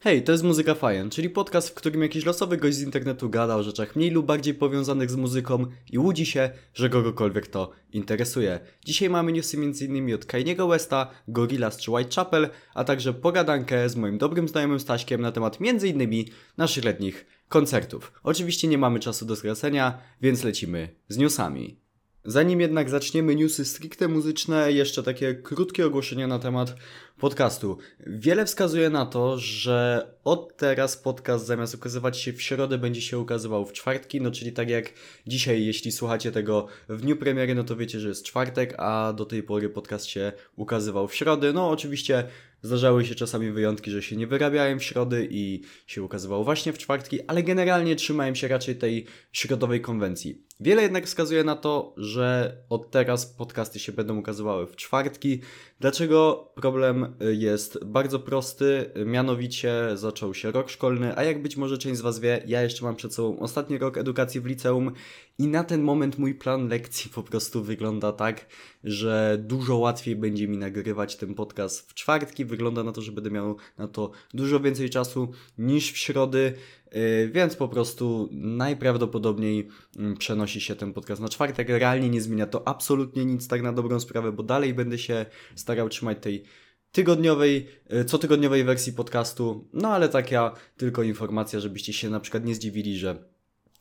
Hej, to jest Muzyka Fajen, czyli podcast, w którym jakiś losowy gość z internetu gada o rzeczach mniej lub bardziej powiązanych z muzyką i łudzi się, że kogokolwiek to interesuje. Dzisiaj mamy newsy m.in. od Kanye'ego Westa, Gorillaz czy Whitechapel, a także pogadankę z moim dobrym znajomym Staśkiem na temat m.in. naszych letnich koncertów. Oczywiście nie mamy czasu do skracenia, więc lecimy z newsami. Zanim jednak zaczniemy newsy stricte muzyczne, jeszcze takie krótkie ogłoszenia na temat podcastu. Wiele wskazuje na to, że od teraz podcast zamiast ukazywać się w środę będzie się ukazywał w czwartki, no czyli tak jak dzisiaj, jeśli słuchacie tego w dniu premiery, no to wiecie, że jest czwartek, a do tej pory podcast się ukazywał w środę. No oczywiście Zdarzały się czasami wyjątki, że się nie wyrabiałem w środy i się ukazywało właśnie w czwartki, ale generalnie trzymałem się raczej tej środowej konwencji. Wiele jednak wskazuje na to, że od teraz podcasty się będą ukazywały w czwartki. Dlaczego problem jest bardzo prosty? Mianowicie zaczął się rok szkolny, a jak być może część z Was wie, ja jeszcze mam przed sobą ostatni rok edukacji w liceum i na ten moment mój plan lekcji po prostu wygląda tak, że dużo łatwiej będzie mi nagrywać ten podcast w czwartki. Wygląda na to, że będę miał na to dużo więcej czasu niż w środy. Yy, więc po prostu najprawdopodobniej mm, przenosi się ten podcast na czwartek. Realnie nie zmienia to absolutnie nic, tak na dobrą sprawę, bo dalej będę się starał trzymać tej tygodniowej, yy, cotygodniowej wersji podcastu. No ale taka tylko informacja, żebyście się na przykład nie zdziwili, że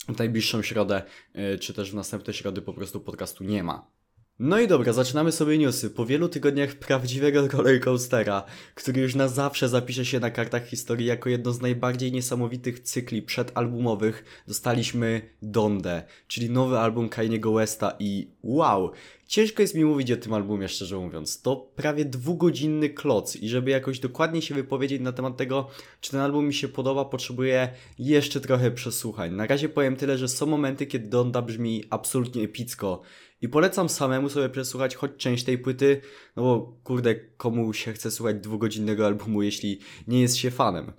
w najbliższą środę, yy, czy też w następne środy po prostu podcastu nie ma. No i dobra, zaczynamy sobie newsy. Po wielu tygodniach prawdziwego rollercoastera, który już na zawsze zapisze się na kartach historii jako jedno z najbardziej niesamowitych cykli przedalbumowych, dostaliśmy Donde, czyli nowy album Kanye'ego Westa i wow, ciężko jest mi mówić o tym albumie, szczerze mówiąc. To prawie dwugodzinny kloc i żeby jakoś dokładnie się wypowiedzieć na temat tego, czy ten album mi się podoba, potrzebuję jeszcze trochę przesłuchań. Na razie powiem tyle, że są momenty, kiedy Donda brzmi absolutnie epicko i polecam samemu sobie przesłuchać choć część tej płyty, no bo kurde, komu się chce słuchać dwugodzinnego albumu, jeśli nie jest się fanem.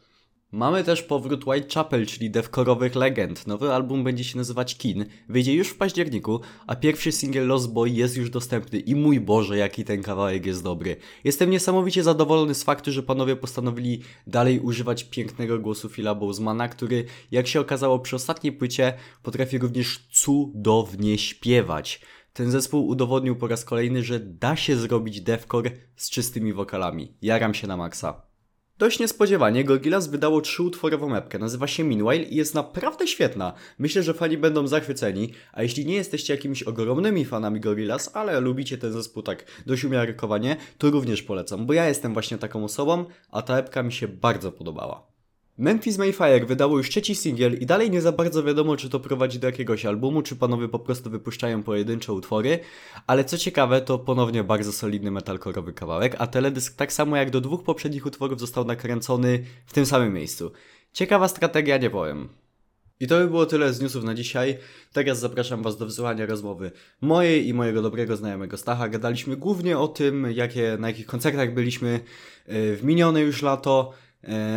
Mamy też powrót Whitechapel, czyli devkorowych legend. Nowy album będzie się nazywać Kin, wyjdzie już w październiku, a pierwszy singiel Lost Boy jest już dostępny i mój Boże, jaki ten kawałek jest dobry. Jestem niesamowicie zadowolony z faktu, że panowie postanowili dalej używać pięknego głosu Phila Bowsmana, który, jak się okazało przy ostatniej płycie, potrafi również cudownie śpiewać. Ten zespół udowodnił po raz kolejny, że da się zrobić deathcore z czystymi wokalami. Jaram się na maksa. Dość niespodziewanie Gorillaz wydało trzyutworową epkę, nazywa się Meanwhile i jest naprawdę świetna. Myślę, że fani będą zachwyceni, a jeśli nie jesteście jakimiś ogromnymi fanami Gorillaz, ale lubicie ten zespół tak dość umiarkowanie, to również polecam, bo ja jestem właśnie taką osobą, a ta epka mi się bardzo podobała. Memphis Mayfire wydało już trzeci singiel i dalej nie za bardzo wiadomo, czy to prowadzi do jakiegoś albumu, czy panowie po prostu wypuszczają pojedyncze utwory, ale co ciekawe, to ponownie bardzo solidny metalkorowy kawałek, a teledysk tak samo jak do dwóch poprzednich utworów został nakręcony w tym samym miejscu. Ciekawa strategia, nie powiem. I to by było tyle z newsów na dzisiaj. Teraz zapraszam Was do wysłuchania rozmowy mojej i mojego dobrego znajomego Stacha. Gadaliśmy głównie o tym, jakie, na jakich koncertach byliśmy y, w minione już lato, E,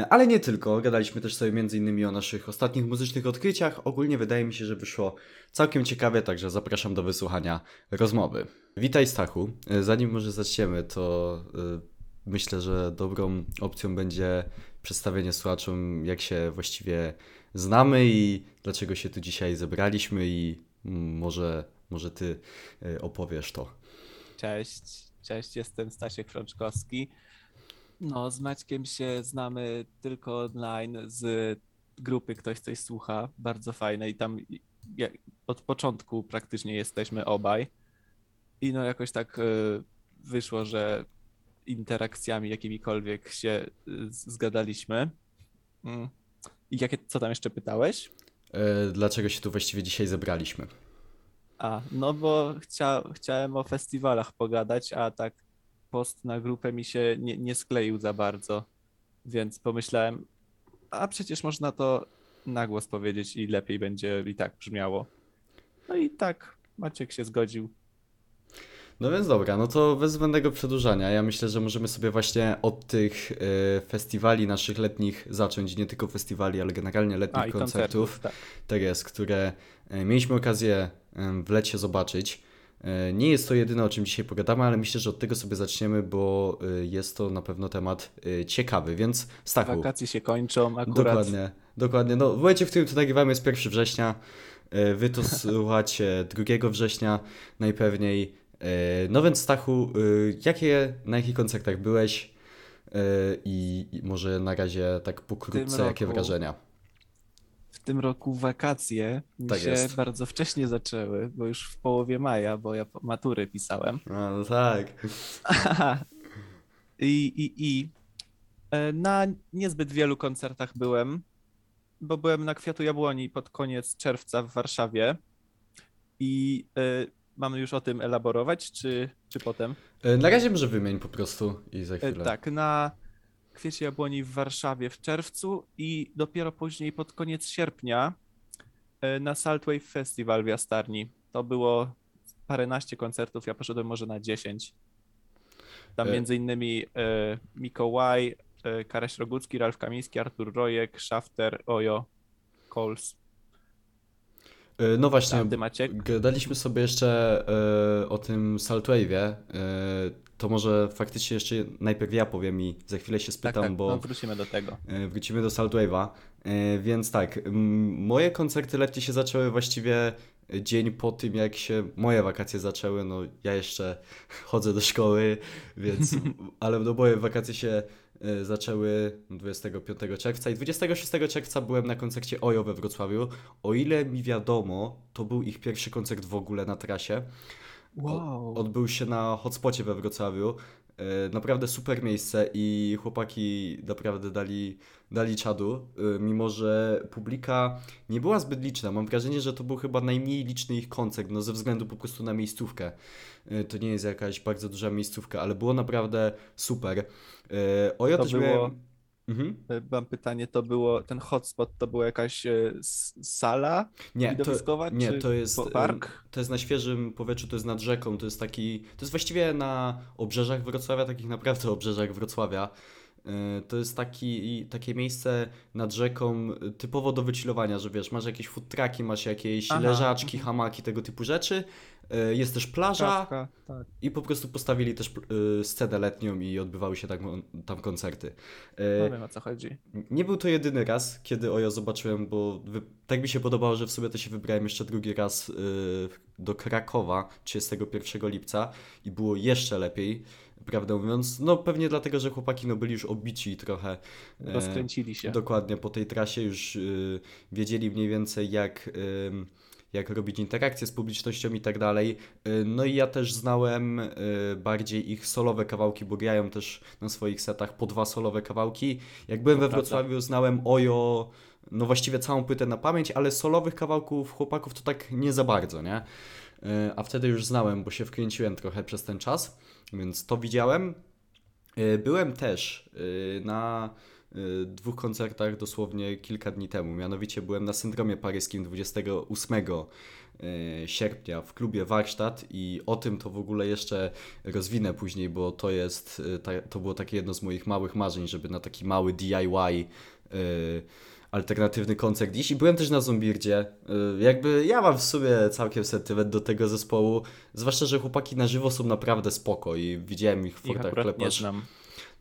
ale nie tylko, gadaliśmy też sobie innymi o naszych ostatnich muzycznych odkryciach. Ogólnie wydaje mi się, że wyszło całkiem ciekawie, także zapraszam do wysłuchania rozmowy. Witaj Stachu. E, zanim może zaczniemy, to e, myślę, że dobrą opcją będzie przedstawienie słuchaczom, jak się właściwie znamy i dlaczego się tu dzisiaj zebraliśmy i może, może ty opowiesz to. Cześć, cześć, jestem Stasiek Frączkowski. No, z Maćkiem się znamy tylko online z grupy Ktoś Coś Słucha, bardzo fajne i tam od początku praktycznie jesteśmy obaj. I no jakoś tak e, wyszło, że interakcjami jakimikolwiek się e, zgadaliśmy. Mm. I jakie, co tam jeszcze pytałeś? E, dlaczego się tu właściwie dzisiaj zebraliśmy? A, no bo chcia, chciałem o festiwalach pogadać, a tak post na grupę mi się nie, nie skleił za bardzo, więc pomyślałem, a przecież można to na głos powiedzieć i lepiej będzie i tak brzmiało. No i tak Maciek się zgodził. No więc dobra, no to bez zbędnego przedłużania. Ja myślę, że możemy sobie właśnie od tych y, festiwali naszych letnich zacząć, nie tylko festiwali, ale generalnie letnich A, koncertów. Tak. tak jest, które y, mieliśmy okazję w lecie zobaczyć. E, Nie jest to jedyne, o czym dzisiaj pogadamy, ale myślę, że od tego sobie zaczniemy, bo e, jest to na pewno temat e, ciekawy, więc Stachu, Wakacje się kończą akurat. dokładnie, dokładnie, no w momencie, w którym to nagrywamy jest 1 września, wy to słuchacie 2 września najpewniej, no więc Stachu, jakie, na jakich koncertach byłeś? I może na razie tak pokrótce, jakie wrażenia? W tym roku wakacje mi Tak się jest. bardzo wcześnie zaczęły, bo już w połowie maja, bo ja matury pisałem. A, no tak. I, i, I e, na niezbyt wielu koncertach byłem, bo byłem na Kwiatu Jabłoni pod koniec czerwca w Warszawie. I e, mamy już o tym elaborować, czy, czy potem? E, Na razie może wymień po prostu i za chwilę. Tak, na Kwiecie Jabłoni w Warszawie w czerwcu i dopiero później pod koniec sierpnia e, na Saltwave Festival w Jastarni. To było paręnaście koncertów, ja poszedłem może na 10. Tam E. między innymi e, Mikołaj, e, Karaś Rogucki, Ralf Kamiński, Artur Rojek, Shafter, Ojo, Coles. E, No właśnie, gadaliśmy sobie jeszcze e, o tym Saltwave'ie. To może faktycznie jeszcze najpierw ja powiem i za chwilę się Tak, spytam, tak, bo no, wrócimy do tego. e, wrócimy do Saltwave'a. E, Więc tak, moje koncerty letnie się zaczęły właściwie dzień po tym, jak się moje wakacje zaczęły. No ja jeszcze chodzę do szkoły, więc, ale no moje wakacje się e, zaczęły 25 czerwca i 26 czerwca byłem na koncercie Ojo we Wrocławiu. O ile mi wiadomo, to był ich pierwszy koncert w ogóle na trasie. Wow. Odbył się na hotspocie we Wrocławiu. E, Naprawdę super miejsce i chłopaki naprawdę dali, dali czadu, e, mimo że publika nie była zbyt liczna. Mam wrażenie, że to był chyba najmniej liczny ich koncert, no ze względu po prostu na miejscówkę. E, To nie jest jakaś bardzo duża miejscówka, ale było naprawdę super. O ja To też było- miałem... Mhm. E, Mam pytanie, to było, ten hotspot to była jakaś e, sala Nie, to, widowiskowa, nie, czy to jest em, park? To jest na świeżym powietrzu, to jest nad rzeką, to jest taki, to jest właściwie na obrzeżach Wrocławia, takich naprawdę obrzeżach Wrocławia. E, To jest taki, takie miejsce nad rzeką e, typowo do wychillowania, że wiesz, masz jakieś food trucki, masz jakieś Aha, leżaczki, mhm. hamaki, tego typu rzeczy. E, Jest też plaża tak. i po prostu postawili też e, scenę letnią i odbywały się tam, tam koncerty. E, No wiem o co chodzi. nie był to jedyny raz, kiedy Ojo zobaczyłem, bo tak mi się podobało, że w sobie to się wybrałem jeszcze drugi raz do Krakowa 31 lipca i było jeszcze lepiej, prawdę mówiąc. No pewnie dlatego, że chłopaki no, byli już obici trochę. e, Rozkręcili się. Dokładnie, po tej trasie już y, wiedzieli mniej więcej jak, ym, jak robić interakcje z publicznością i tak dalej. Y, No i ja też znałem y, bardziej ich solowe kawałki, bo grają też na swoich setach po dwa solowe kawałki. Jak byłem we. Wrocławiu, znałem Ojo, no właściwie całą płytę na pamięć, ale solowych kawałków chłopaków to tak nie za bardzo, nie? Y, A wtedy już znałem, bo się wkręciłem trochę przez ten czas, więc to widziałem. Byłem też na dwóch koncertach dosłownie kilka dni temu. Mianowicie byłem na Syndromie Paryskim 28 y, sierpnia w klubie Warsztat i o tym to w ogóle jeszcze rozwinę później, bo to jest, y, to było takie jedno z moich małych marzeń, żeby na taki mały DIY y, alternatywny koncert iść. I byłem też na Zombirdzie. Y, Jakby ja mam w sobie całkiem sentyment do tego zespołu, zwłaszcza, że chłopaki na żywo są naprawdę spoko i widziałem ich w Fortach akurat nie Klepasz. znam.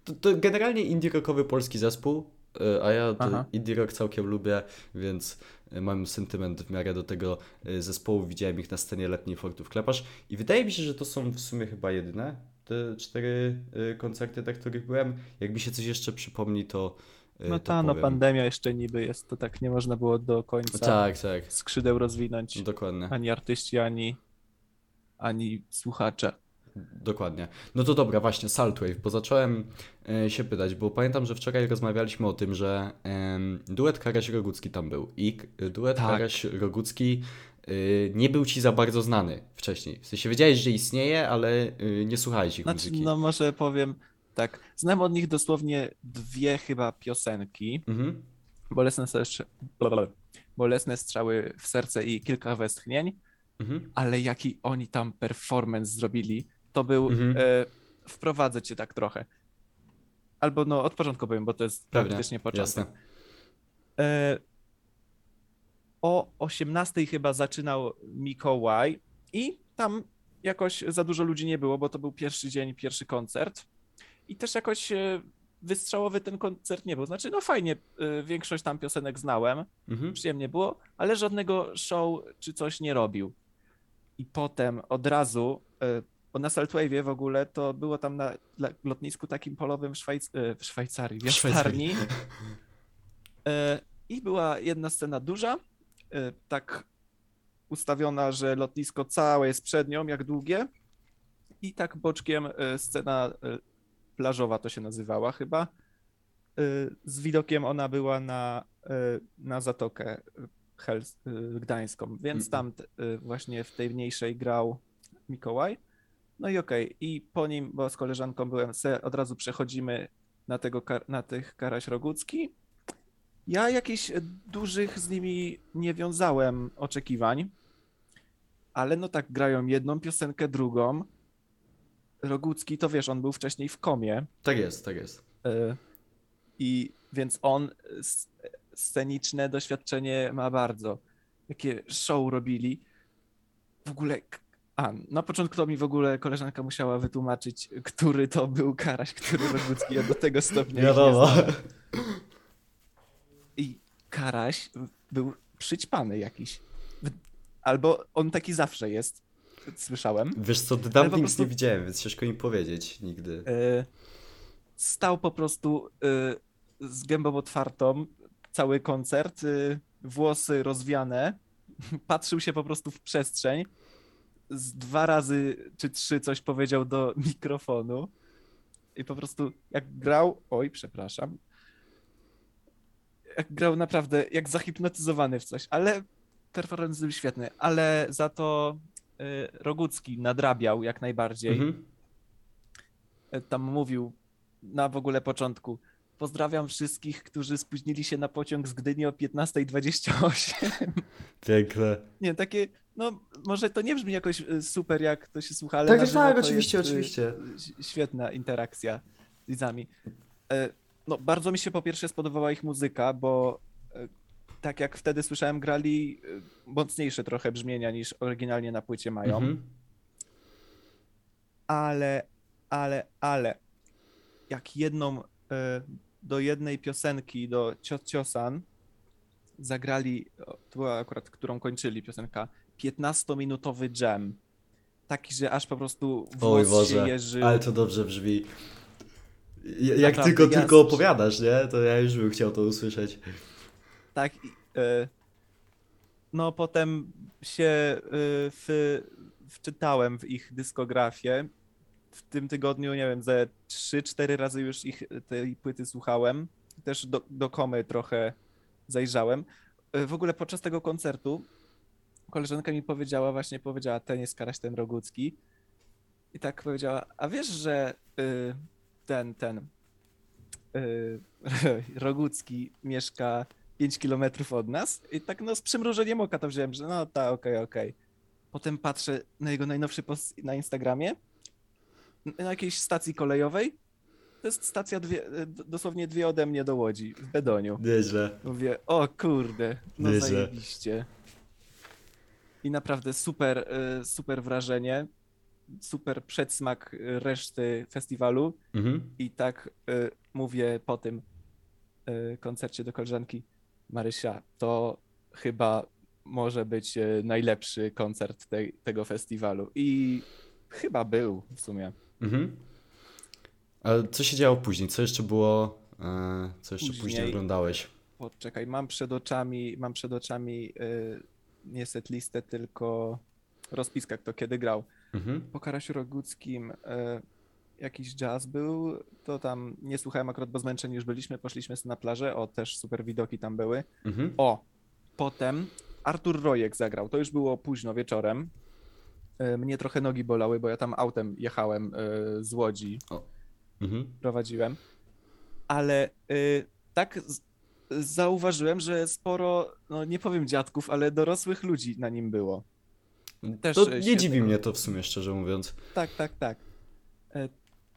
To, to generalnie indie rockowy polski zespół, y, a ja indie rock całkiem lubię, więc y, mam sentyment w miarę do tego y, zespołu. Widziałem ich na scenie letniej Fortów Klepasz i wydaje mi się, że to są w sumie chyba jedyne te cztery koncerty, na których byłem. Jak mi się coś jeszcze przypomni, to No ta, no pandemia jeszcze niby jest, to tak nie można było do końca Tak, tak, skrzydeł rozwinąć. dokładnie. Ani artyści, ani, ani słuchacze. Dokładnie. No to dobra, właśnie, Saltwave, bo zacząłem e, się pytać, bo pamiętam, że wczoraj rozmawialiśmy o tym, że duet Karaś-Rogucki tam był i duet Tak. Karaś-Rogucki y, nie był Ci za bardzo znany wcześniej. W sensie wiedziałeś, że istnieje, ale y, nie słuchałeś ich Znaczy, muzyki. no może powiem tak, znam od nich dosłownie dwie chyba piosenki. Mhm. Bolesne, strzały, bolesne strzały w serce i kilka westchnień, Mhm. ale jaki oni tam performance zrobili, to był, Mhm. e, wprowadzę cię tak trochę. Albo no od początku powiem, bo to jest Pewnie, praktycznie początek. E, o 18 chyba zaczynał Mikołaj i tam jakoś za dużo ludzi nie było, bo to był pierwszy dzień, pierwszy koncert. I też jakoś e, wystrzałowy ten koncert nie był. Znaczy, no fajnie, e, większość tam piosenek znałem, Mhm. przyjemnie było, ale żadnego show czy coś nie robił. I potem od razu, e, bo na Saltwave'ie w ogóle to było tam na lotnisku takim polowym w, Szwajc e, w Szwajcarii, w. Jastarni. E, I była jedna scena duża, e, tak ustawiona, że lotnisko całe jest przed nią, jak długie. I tak boczkiem scena plażowa to się nazywała chyba. Z widokiem ona była na, na Zatokę e, Gdańską, więc tam właśnie w tej mniejszej grał Mikołaj. No i okej, i po nim, bo z koleżanką byłem, se od razu przechodzimy na, tego, na tych Karaś Rogucki. Ja jakichś dużych z nimi nie wiązałem oczekiwań, ale no tak grają jedną piosenkę, drugą. Rogucki, to wiesz, on był wcześniej w komie, Tak jest, tak jest. e, i więc on sceniczne doświadczenie ma bardzo. Jakie show robili. W ogóle, a na początku to mi w ogóle koleżanka musiała wytłumaczyć, który to był Karaś, który Rogucki, ja do tego stopnia nie Wiadomo. I Karaś był przyćpany jakiś. Albo on taki zawsze jest, słyszałem. Wiesz co, po Dumplings prostu- nie widziałem, więc ciężko mi powiedzieć nigdy. E, Stał po prostu e, z gębą otwartą, cały koncert, e, włosy rozwiane, patrzył się po prostu w przestrzeń, z dwa razy czy trzy coś powiedział do mikrofonu i po prostu jak grał, oj, przepraszam, jak grał naprawdę jak zahipnotyzowany w coś, ale performance był świetny, ale za to e, Rogucki nadrabiał jak najbardziej Mhm. tam mówił na w ogóle początku. Pozdrawiam wszystkich, którzy spóźnili się na pociąg z Gdyni o 15.28. Piękne. Nie, takie, no może to nie brzmi jakoś y, super, jak to się słucha, ale Tak, na żywo tak, oczywiście, jest, y, oczywiście. Świetna interakcja z widzami. E, No, bardzo mi się po pierwsze spodobała ich muzyka, bo e, tak jak wtedy słyszałem, grali e, mocniejsze trochę brzmienia niż oryginalnie na płycie mają. Mhm. ale, ale, ale jak jedną e, do jednej piosenki, do Cios Ciosan zagrali, to była akurat, którą kończyli piosenka, 15-minutowy jam. Taki, że aż po prostu Oj włos się Boże, jeży. ale to dobrze brzmi. Ja- Jak Naprawdę, tylko, ja tylko opowiadasz, nie? To ja już bym chciał to usłyszeć. Tak. e, No potem się e, w, wczytałem w ich dyskografię. W tym tygodniu, nie wiem, ze 3-4 razy już ich tej płyty słuchałem. Też do, do komy trochę zajrzałem. E, W ogóle podczas tego koncertu koleżanka mi powiedziała, właśnie powiedziała, ten jest Karaś, ten Rogucki. I tak powiedziała, a wiesz, że y, ten, ten y, Rogucki mieszka 5 kilometrów od nas i tak no z przymrużeniem oka to wziąłem, że no tak, okej, okej. Potem patrzę na jego najnowszy post na Instagramie, na jakiejś stacji kolejowej. To jest stacja dwie, dosłownie dwie ode mnie do Łodzi, w Bedoniu. Nieźle. Mówię, o kurde, no Nieźle. zajebiście. I naprawdę super, e, super wrażenie, super przedsmak e, reszty festiwalu. Mhm. I tak y, mówię po tym koncercie do koleżanki Marysia, to chyba może być najlepszy koncert tej, tego festiwalu. I chyba był w sumie. Mhm. Ale co się działo później? Co jeszcze było? E, co jeszcze później, Później- oglądałeś? Poczekaj, mam przed oczami, mam przed oczami nie set listę, tylko rozpiskę, kto kiedy grał. Mhm. Po Karasiu Roguckim y, jakiś jazz był, to tam nie słuchałem akurat, bo zmęczeni już byliśmy, poszliśmy sobie na plażę, o też super widoki tam były. Mhm. O, potem Artur Rojek zagrał. To już było późno wieczorem. E, Mnie trochę nogi bolały, bo ja tam autem jechałem e, z Łodzi, Mhm. prowadziłem. Ale e, tak zauważyłem, że sporo, no nie powiem dziadków, ale dorosłych ludzi na nim było. Też, to nie dziwi mnie to w sumie, szczerze mówiąc. Tak, tak, tak. E,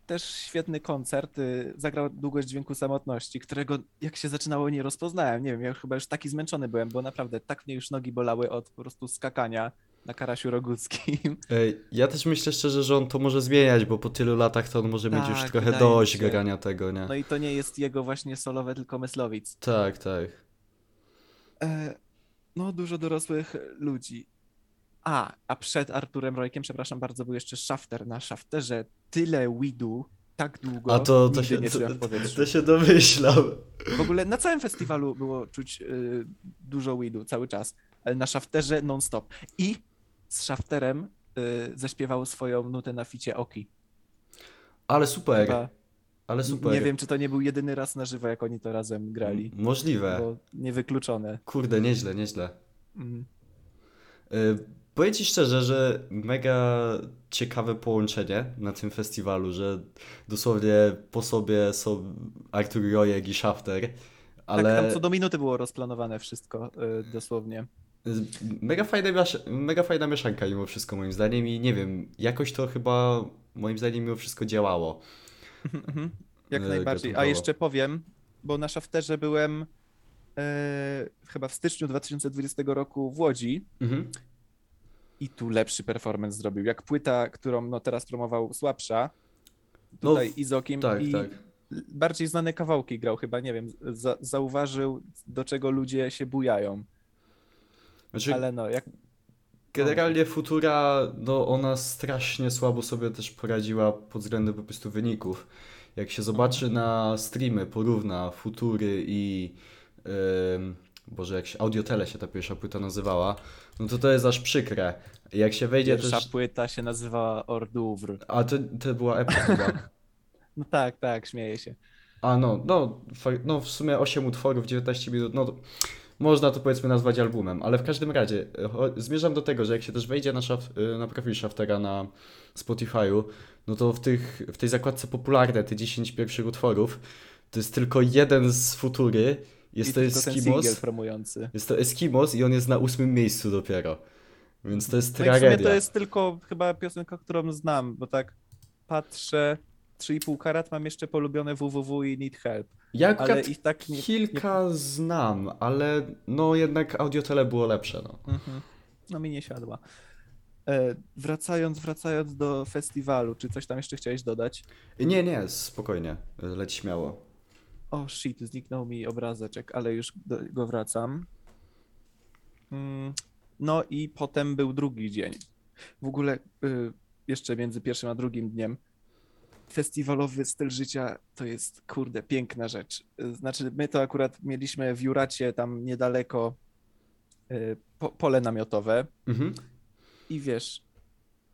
Też świetny koncert. y, Zagrał Długość Dźwięku Samotności, którego jak się zaczynało nie rozpoznałem. Nie wiem, ja chyba już taki zmęczony byłem, bo naprawdę tak mnie już nogi bolały od po prostu skakania na Karasiu Roguckim. Ja też myślę szczerze, że on to może zmieniać, bo po tylu latach to on może mieć już Tak, trochę dość grania tego, nie? No i to nie jest jego właśnie solowe, tylko Myslowic. Tak, tak. E, no, dużo dorosłych ludzi. A, a przed Arturem Rojkiem, przepraszam bardzo, był jeszcze Shafter. Na Shafterze tyle weedu, tak długo, A to, to, się, nie to, to się domyślam. W ogóle na całym festiwalu było czuć y, dużo weedu cały czas, ale na Shafterze non-stop. I z Shafterem y, zaśpiewał swoją nutę na ficie Oki. Ale super, Chyba, ale super. nie wiem, czy to nie był jedyny raz na żywo, jak oni to razem grali. Możliwe. Bo niewykluczone. Kurde, nieźle, nieźle. Mm. Y, Powiem ci szczerze, że mega ciekawe połączenie na tym festiwalu, że dosłownie po sobie są Artur Rojek i Shafter, ale Tak, tam co do minuty było rozplanowane wszystko, y, dosłownie. Mega fajna, mega fajna mieszanka mimo wszystko moim zdaniem i nie wiem, jakoś to chyba moim zdaniem mimo wszystko działało. Mhm, Jak E, najbardziej. A jeszcze powiem, bo na Shafterze byłem e, chyba w styczniu 2020 roku w Łodzi Mhm. i tu lepszy performance zrobił. Jak płyta, którą no teraz promował słabsza, No, tutaj Izokim tak, i tak. bardziej znane kawałki grał chyba, nie wiem, za, zauważył do czego ludzie się bujają, Znaczy, ale no, jak Generalnie Futura, no ona strasznie słabo sobie też poradziła pod względem po prostu wyników. Jak się zobaczy na streamy, porówna Futury i ym, Boże, jak się Audiotele się ta pierwsza płyta nazywała, no to to jest aż przykre. Jak się wejdzie pierwsza też... płyta się nazywała Ordóvr. A to, to była chyba. No tak, tak, śmieję się. A no, no, no w sumie 8 utworów, 19 minut, no to można to powiedzmy nazwać albumem, ale w każdym razie e, zmierzam do tego, że jak się też wejdzie na, szaf, e, na profil Shaftera na Spotify'u, no to w, tych, w tej zakładce popularne, te 10 pierwszych utworów, to jest tylko jeden z Futury, jest I to Eskimos, jest to Eskimos i on jest na ósmym miejscu dopiero, więc to jest No i w sumie tragedia. to jest tylko chyba piosenka, którą znam, bo tak patrzę, 3,5 karat mam jeszcze polubione www i Need Help, Ja ale ich tak nie... kilka znam, ale no jednak Audiotele było lepsze, no. Mhm. No mi nie siadła. E, wracając, wracając do festiwalu, czy coś tam jeszcze chciałeś dodać? Nie, nie, spokojnie, leć śmiało. O shit, zniknął mi obrazeczek, ale już do go wracam. Mm, No i potem był drugi dzień. W ogóle y, jeszcze między pierwszym a drugim dniem festiwalowy styl życia to jest kurde piękna rzecz. Y, Znaczy my to akurat mieliśmy w Juracie tam niedaleko y, po, pole namiotowe Mhm. i wiesz,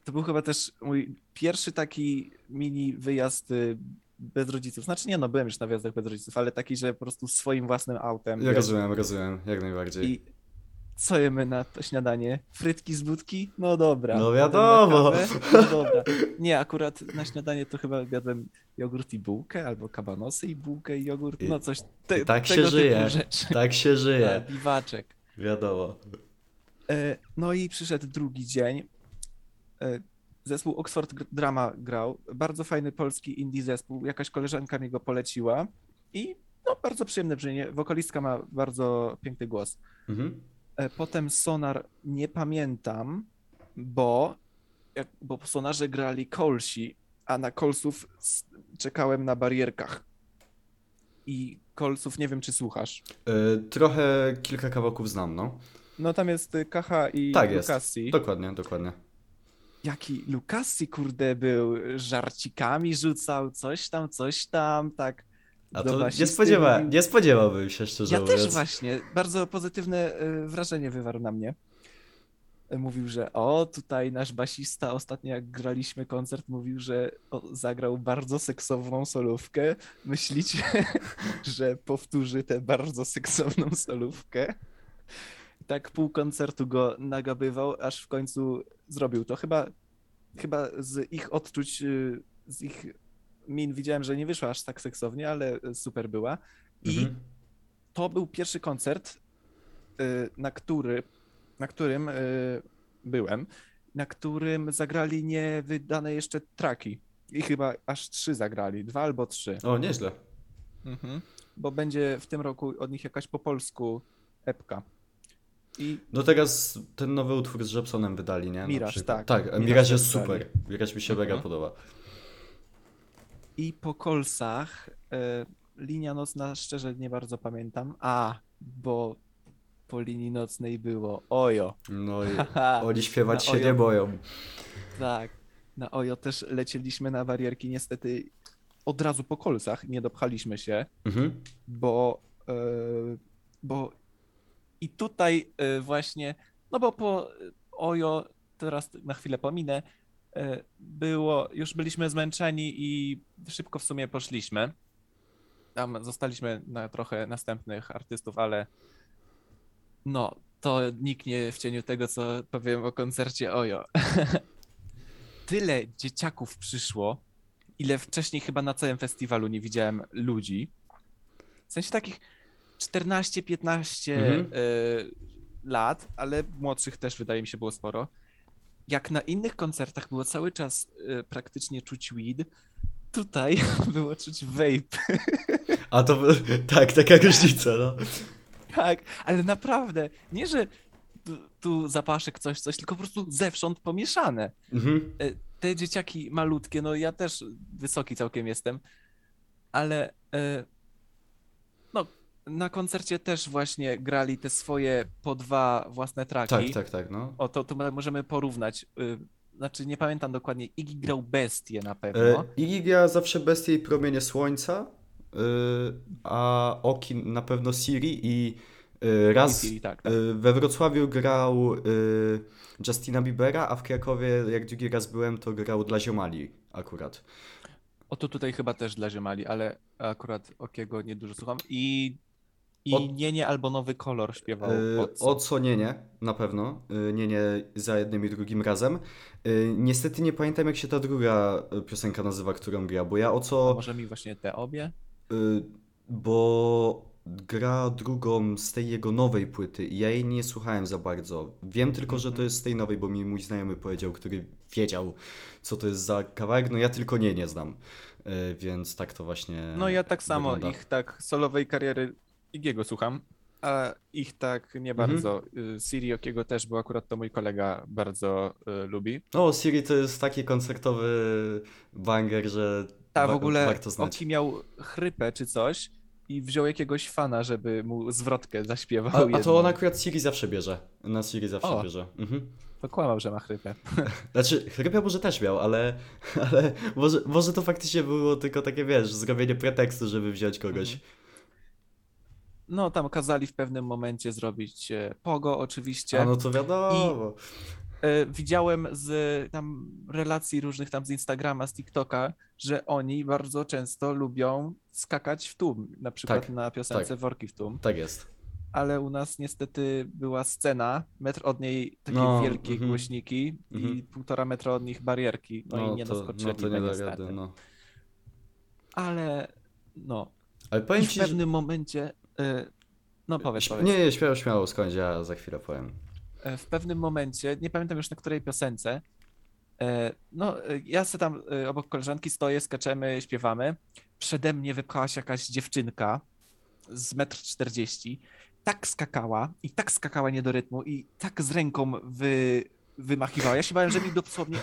to był chyba też mój pierwszy taki mini wyjazd y, bez rodziców. Znaczy nie no, byłem już na wyjazdach bez rodziców, ale taki, że po prostu swoim własnym autem. Ja wiesz. rozumiem, rozumiem, jak najbardziej. I co jemy na to śniadanie? Frytki z budki? No dobra. No wiadomo. No dobra. Nie, akurat na śniadanie to chyba jadłem jogurt i bułkę, albo kabanosy i bułkę i jogurt, no coś te, i tak się tego typu żyje. rzeczy. Tak się żyje, Tak, Biwaczek. wiadomo. E, No i przyszedł drugi dzień. E, Zespół Oxford Drama grał. Bardzo fajny polski indie zespół. Jakaś koleżanka mi go poleciła i no, bardzo przyjemne brzmienie. Wokalistka ma bardzo piękny głos. Mhm. E, Potem Sonar nie pamiętam, bo, jak, bo Sonarze grali Colsi, a na Colsów s- czekałem na barierkach. I Colsów nie wiem, czy słuchasz. Y, trochę kilka kawałków znam, no. No tam jest y, Kacha i Tak jest. Lukasi. Dokładnie, dokładnie. Jaki Lukasi, kurde, był, żarcikami rzucał, coś tam, coś tam, tak. A do to nie, spodziewa, nie spodziewałbym się, szczerze Ja mówiąc. też właśnie, bardzo pozytywne y, wrażenie wywarł na mnie. Mówił, że o, tutaj nasz basista ostatnio jak graliśmy koncert, mówił, że zagrał bardzo seksowną solówkę. Myślicie, że powtórzy tę bardzo seksowną solówkę? Tak pół koncertu go nagabywał, aż w końcu zrobił to. Chyba, chyba z ich odczuć, y, z ich min widziałem, że nie wyszła aż tak seksownie, ale super była. I Mhm. to był pierwszy koncert, y, na, który, na którym y, byłem, na którym zagrali niewydane jeszcze traki. I chyba aż trzy zagrali, dwa albo trzy. O, nieźle. Bo będzie w tym roku od nich jakaś po polsku epka. I No teraz ten nowy utwór z Jepsonem wydali, nie? Przykład. tak. Tak, Mirage jest wydali. super. Mirage mi się Mhm. mega podoba. I po kolsach e, linia nocna szczerze nie bardzo pamiętam. A, bo po linii nocnej było Ojo. No i oni śpiewać się Ojo. nie boją. tak. Na Ojo też lecieliśmy na barierki. Niestety od razu po kolsach nie dopchaliśmy się, Mhm. bo, e, bo i tutaj e, właśnie, no bo po Ojo, teraz na chwilę pominę, było, już byliśmy zmęczeni i szybko w sumie poszliśmy. Tam zostaliśmy na trochę następnych artystów, ale no, to niknie w cieniu tego, co powiem o koncercie Ojo. Tyle dzieciaków przyszło, ile wcześniej chyba na całym festiwalu nie widziałem ludzi. W sensie takich 14-15 Mhm. e, lat, ale młodszych też wydaje mi się było sporo. Jak na innych koncertach było cały czas e, praktycznie czuć weed, tutaj było czuć vape. A to tak, taka różnica, no. Tak, ale naprawdę, nie że tu, tu zapaszek coś, coś, tylko po prostu zewsząd pomieszane. Mhm. E, Te dzieciaki malutkie, no ja też wysoki całkiem jestem, ale e, no na koncercie też właśnie grali te swoje po dwa własne traki. Tak, tak, tak, no. O, to, to możemy porównać. Y, Znaczy, nie pamiętam dokładnie. Iggy grał Bestię na E, pewno. Iggy gra zawsze bestie i promienie słońca, y, a Oki na pewno Siri i y, raz Siri, tak, tak. we Wrocławiu grał Justina Biebera, a w Krakowie jak drugi raz byłem, to grał dla Ziomali akurat. O to tutaj chyba też dla Ziemali, ale akurat Okiego niedużo słucham. I, i O- nie, nie, albo Nowy Kolor śpiewał. Y, od- O co nie, nie, na pewno. Y, Nie, nie, za jednym i drugim razem. Y, Niestety nie pamiętam, jak się ta druga y, piosenka nazywa, którą gra, bo ja o co. Może mi właśnie te obie? Y, Bo gra drugą z tej jego nowej płyty i ja jej nie słuchałem za bardzo. Wiem tylko, że to Mhm. jest z tej nowej, bo mi mój znajomy powiedział, który wiedział, co to jest za kawałek. No ja tylko nie, nie znam. Y, Więc tak to właśnie. No ja tak samo wygląda. ich tak solowej kariery Igiego słucham, a ich tak nie Mhm. bardzo. Y, Siri Okiego też, bo akurat to mój kolega bardzo y, lubi. No, Siri to jest taki koncertowy banger, że Tak, w ogóle warto znać. Oki miał chrypę czy coś i wziął jakiegoś fana, żeby mu zwrotkę zaśpiewał. A, a to on akurat Siri zawsze bierze. Na Siri zawsze O. bierze. Mhm. To kłamał, że ma chrypę. Znaczy, chrypia może też miał, ale, ale może, może to faktycznie było tylko takie, wiesz, zrobienie pretekstu, żeby wziąć kogoś. Mhm. No, tam kazali w pewnym momencie zrobić e, pogo oczywiście. A no to wiadomo. E, Widziałem z tam relacji różnych tam z Instagrama, z TikToka, że oni bardzo często lubią skakać w tłum, na przykład Tak, na piosence tak. Worki w tłum, Tak jest. ale u nas niestety była scena, metr od niej takie No, wielkie mhm. głośniki i Mhm. półtora metra od nich barierki, no, i nie to, doskoczyli no to nie niestety. rady, no. Ale no, Ale i powiem w ci, że... pewnym momencie, e, no powiedz, powiedz. Nie, nie, śmiało, śmiało, skądś, ja za chwilę powiem. E, w pewnym momencie, nie pamiętam już na której piosence, e, no e, ja sobie tam e, obok koleżanki stoję, skaczemy, śpiewamy. Przede mnie wypchała się jakaś dziewczynka z metr 40. Tak skakała i tak skakała nie do rytmu i tak z ręką wy, wymachiwała. Ja się bałem, że mi dosłownie e,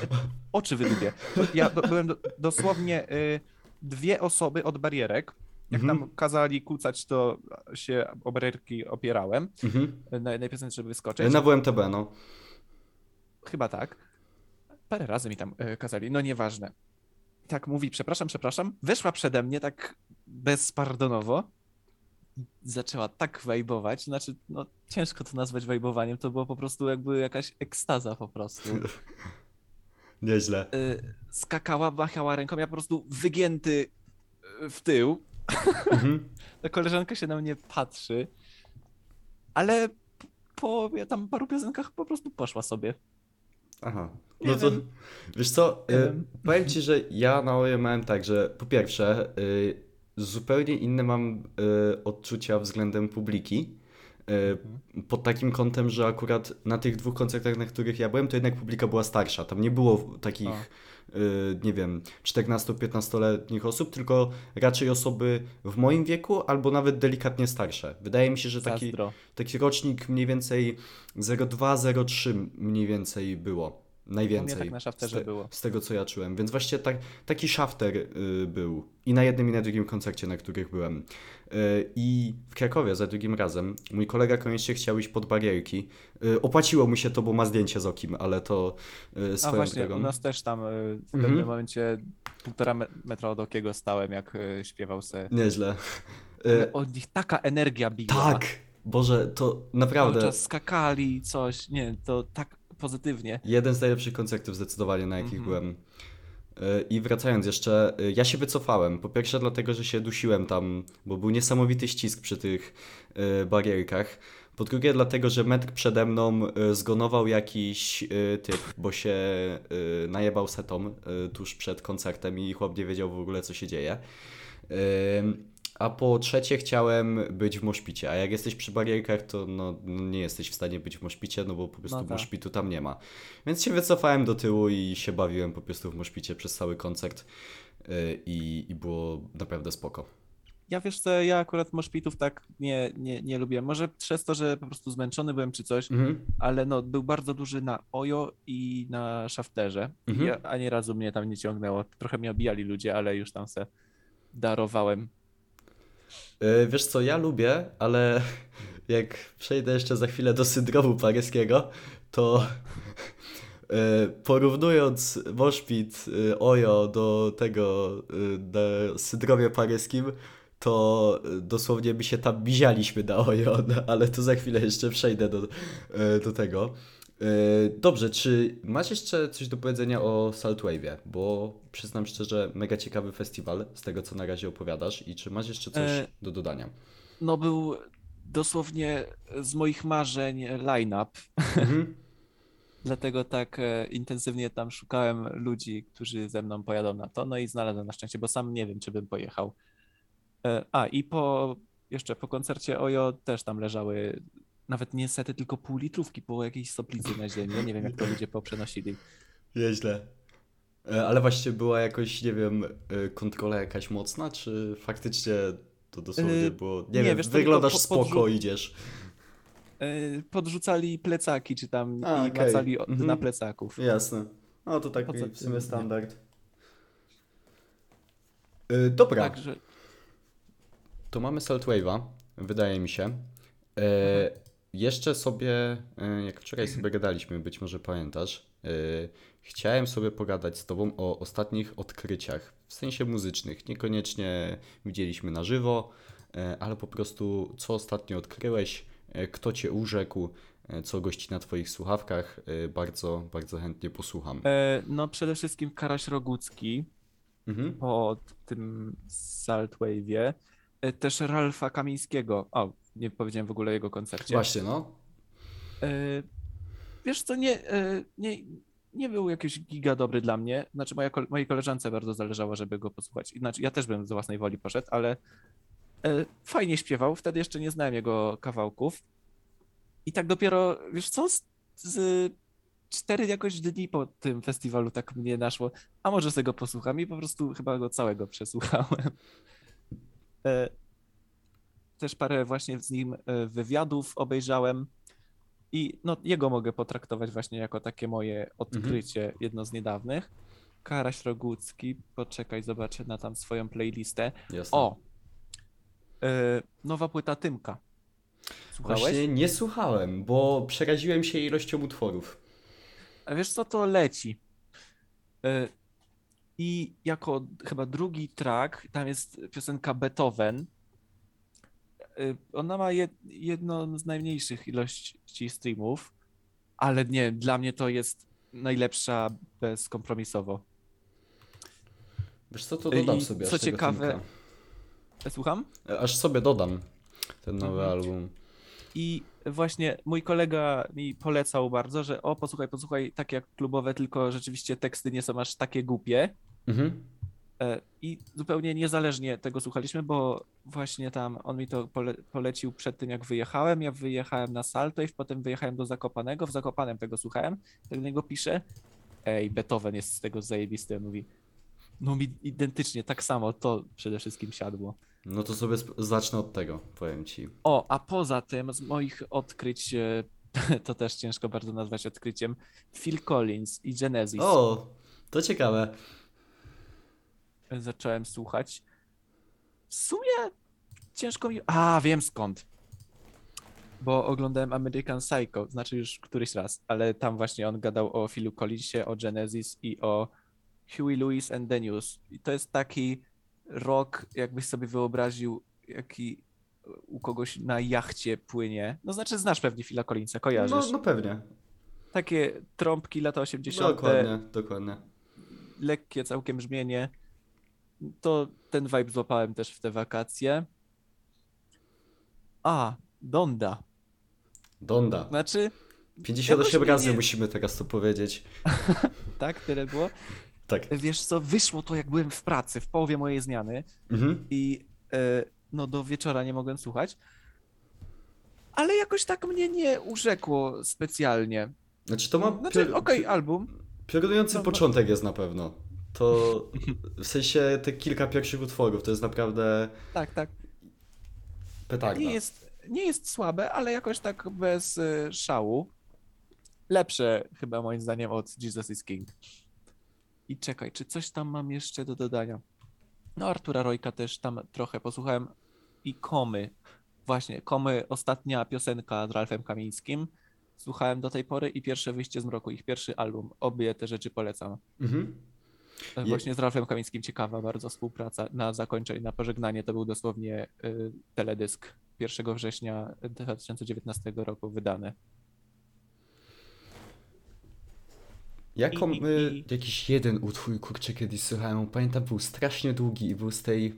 oczy wydubie. Ja do, byłem do, dosłownie e, dwie osoby od barierek. Jak Mhm. nam kazali kucać, to się o barierki opierałem Mhm. na piosence, żeby wyskoczyć. Na WMTB, no. Chyba tak. Parę razy mi tam e, kazali, no nieważne. Tak mówi, przepraszam, przepraszam. Weszła przede mnie tak bezpardonowo. Zaczęła tak wajbować, znaczy, no ciężko to nazwać wajbowaniem, to było po prostu jakby jakaś ekstaza po prostu. Nieźle. E, skakała, machała ręką, ja po prostu wygięty w tył. Mhm. Ta koleżanka się na mnie patrzy, ale po ja tam paru piosenkach po prostu poszła sobie. Aha. No to wiesz co, y, wiem. powiem ci, że ja na OE miałem tak, że po pierwsze y, zupełnie inne mam y, odczucia względem publiki. e, pod takim kątem, że akurat na tych dwóch koncertach, na których ja byłem, to jednak publika była starsza. Tam nie było takich, e, nie wiem, 14-15-letnich osób, tylko raczej osoby w moim wieku albo nawet delikatnie starsze. Wydaje mi się, że taki, taki rocznik mniej więcej 02-03 mniej więcej było. Najwięcej. tak na szafterze z, było. z tego co ja czułem. Więc właściwie tak, taki szafter y, był. I na jednym i na drugim koncercie, na których byłem. Y, I w Krakowie za drugim razem mój kolega koniecznie chciał iść pod barierki. Y, opłaciło mu się to, bo ma zdjęcie z okim, ale to y, A swoją właśnie, drogą. u nas też tam y, w Mhm. pewnym momencie półtora me- metra od Okiego stałem, jak y, śpiewał se. Nieźle. Y, Ale Od nich taka energia biła. tak! Boże, to Cały naprawdę czas skakali, coś, nie, to tak pozytywnie. jeden z najlepszych koncertów zdecydowanie, na jakich Mhm. byłem. Y, I wracając jeszcze, y, ja się wycofałem. Po pierwsze dlatego, że się dusiłem tam, bo był niesamowity ścisk przy tych y, barierkach. Po drugie dlatego, że metr przede mną zgonował jakiś typ, bo się najebał setą y, tuż przed koncertem i chłop nie wiedział w ogóle co się dzieje. A po trzecie chciałem być w moszpicie, a jak jesteś przy barierkach, to no, no nie jesteś w stanie być w moszpicie, no bo po prostu No tak. moszpitu tam nie ma. Więc się wycofałem do tyłu i się bawiłem po prostu w moszpicie przez cały koncert y, i, i było naprawdę spoko. Ja wiesz co, ja akurat moszpitów tak nie, nie, nie lubiłem. Może przez to, że po prostu zmęczony byłem czy coś, Mhm. ale no był bardzo duży na Ojo i na Szafterze. Mhm. I ja, ani razu mnie tam nie ciągnęło. Trochę mnie obijali ludzie, ale już tam se darowałem. Y, Wiesz co, ja lubię, ale jak przejdę jeszcze za chwilę do syndromu paryskiego, to y, porównując moszpit y, Ojo do tego na syndromie paryskim, to dosłownie my się tam bizialiśmy na Ojo, no, ale to za chwilę jeszcze przejdę do, do tego. Y, Dobrze, czy masz jeszcze coś do powiedzenia o Saltwave'ie? Bo przyznam szczerze, mega ciekawy festiwal z tego, co na razie opowiadasz i czy masz jeszcze coś E, do dodania? No był dosłownie z moich marzeń line-up. Mhm. Dlatego tak e, intensywnie tam szukałem ludzi, którzy ze mną pojadą na to. No i znalazłem na szczęście, bo sam nie wiem, czy bym pojechał. E, A i po jeszcze po koncercie Ojo też tam leżały nawet nie sety, tylko pół litrówki po jakiejś soplicy na ziemi. Nie wiem, jak to ludzie poprzenosili. Nieźle. E, Ale właśnie była jakoś, nie wiem, e, kontrola jakaś mocna, czy faktycznie to dosłownie Yy, było... Nie, nie, wiem, wiesz wyglądasz po- podrzu- idziesz. E, Podrzucali plecaki, czy tam A, i okej. macali Mhm. na plecaków. Jasne. No to taki w sumie standard. E, Dobra, Także to mamy Saltwave'a, wydaje mi się. E, jeszcze sobie, e, jak wczoraj sobie gadaliśmy, być może pamiętasz, e, chciałem sobie pogadać z Tobą o ostatnich odkryciach, w sensie muzycznych. Niekoniecznie widzieliśmy na żywo, e, ale po prostu co ostatnio odkryłeś, kto Cię urzekł, co gości na Twoich słuchawkach. Bardzo, bardzo chętnie posłucham. no przede wszystkim Karaś Rogucki. Mhm. po tym Saltwave'ie. Też Ralfa Kamińskiego. O, nie powiedziałem w ogóle o jego koncercie. Właśnie, no. E, Wiesz co, nie, e, nie, nie był jakiś giga dobry dla mnie. Znaczy moja, mojej koleżance bardzo zależało, żeby go posłuchać. Znaczy ja też bym z własnej woli poszedł, ale e, fajnie śpiewał. Wtedy jeszcze nie znałem jego kawałków. I tak dopiero, wiesz co, z, z cztery jakoś dni po tym festiwalu tak mnie naszło, a może sobie go posłucham i po prostu chyba go całego przesłuchałem. Też parę właśnie z nim e, wywiadów obejrzałem i no, jego mogę potraktować właśnie jako takie moje odkrycie, jedno z niedawnych. Karaś Rogucki, poczekaj, zobaczę na tam swoją playlistę. Jasne. O! E, nowa płyta Tymka. Słuchałeś? Właśnie nie słuchałem, bo przeraziłem się ilością utworów. A wiesz co, to leci. E, I jako chyba drugi track, tam jest piosenka Beethoven. E, Ona ma jed, jedną z najmniejszych ilości streamów, ale nie, dla mnie to jest najlepsza bezkompromisowo. Wiesz co, to I dodam sobie co ciekawe-. E, Słucham? Aż sobie dodam ten nowy Mhm. album. I właśnie mój kolega mi polecał bardzo, że o, posłuchaj, posłuchaj, tak jak klubowe, tylko rzeczywiście teksty nie są aż takie głupie. Mhm. E, I zupełnie niezależnie tego słuchaliśmy, bo właśnie tam on mi to pole, polecił przed tym, jak wyjechałem. Ja wyjechałem na Salto i potem wyjechałem do Zakopanego. W Zakopanem tego słuchałem. Tak do niego piszę. Ej, Beethoven jest z tego zajebisty. Mówi, no mi identycznie, tak samo to przede wszystkim siadło. No to sobie zacznę od tego, powiem ci. O, a poza tym z moich odkryć, e, to też ciężko bardzo nazwać odkryciem, Phil Collins i Genesis O, to ciekawe. Zacząłem słuchać. W sumie ciężko mi... A, wiem skąd. Bo oglądałem American Psycho, znaczy już któryś raz, ale tam właśnie on gadał o Philu Collinsie, o Genesis i o Huey Lewis and the News. I to jest taki rock, jakbyś sobie wyobraził, jaki u kogoś na jachcie płynie. No znaczy znasz pewnie Phila Collinsa, kojarzysz. No, no pewnie. Takie trąbki lata 80. Dokładnie, dokładnie. lekkie całkiem brzmienie. To ten vibe złapałem też w te wakacje. A, Donda. Donda. Znaczy, 58 jakoś razy nie- musimy teraz to powiedzieć. tak, tyle było. Tak. Wiesz co, wyszło to jak byłem w pracy, w połowie mojej zmiany Mhm. i e, no do wieczora nie mogłem słuchać. Ale jakoś tak mnie nie urzekło specjalnie. Znaczy to ma Znaczy, okej, album. piorunujący No, no. początek jest na pewno. To w sensie te kilka pierwszych utworów to jest naprawdę Tak, tak. petarda. Nie jest, nie jest słabe, ale jakoś tak bez y, szału. Lepsze chyba moim zdaniem od Jesus is King. I czekaj, czy coś tam mam jeszcze do dodania? No Artura Rojka też tam trochę posłuchałem i Komy. Właśnie, Komy, ostatnia piosenka z Ralfem Kamińskim. Słuchałem do tej pory i pierwsze wyjście z mroku, ich pierwszy album. Obie te rzeczy polecam. Mhm. E, Właśnie z Ralfem Kamińskim ciekawa bardzo współpraca. Na zakończenie, na pożegnanie to był dosłownie y, teledysk 1 września 2019 roku wydany. My, i- jakiś jeden utwór, kurczę, kiedyś słuchałem, pamiętam, był strasznie długi i był z tej,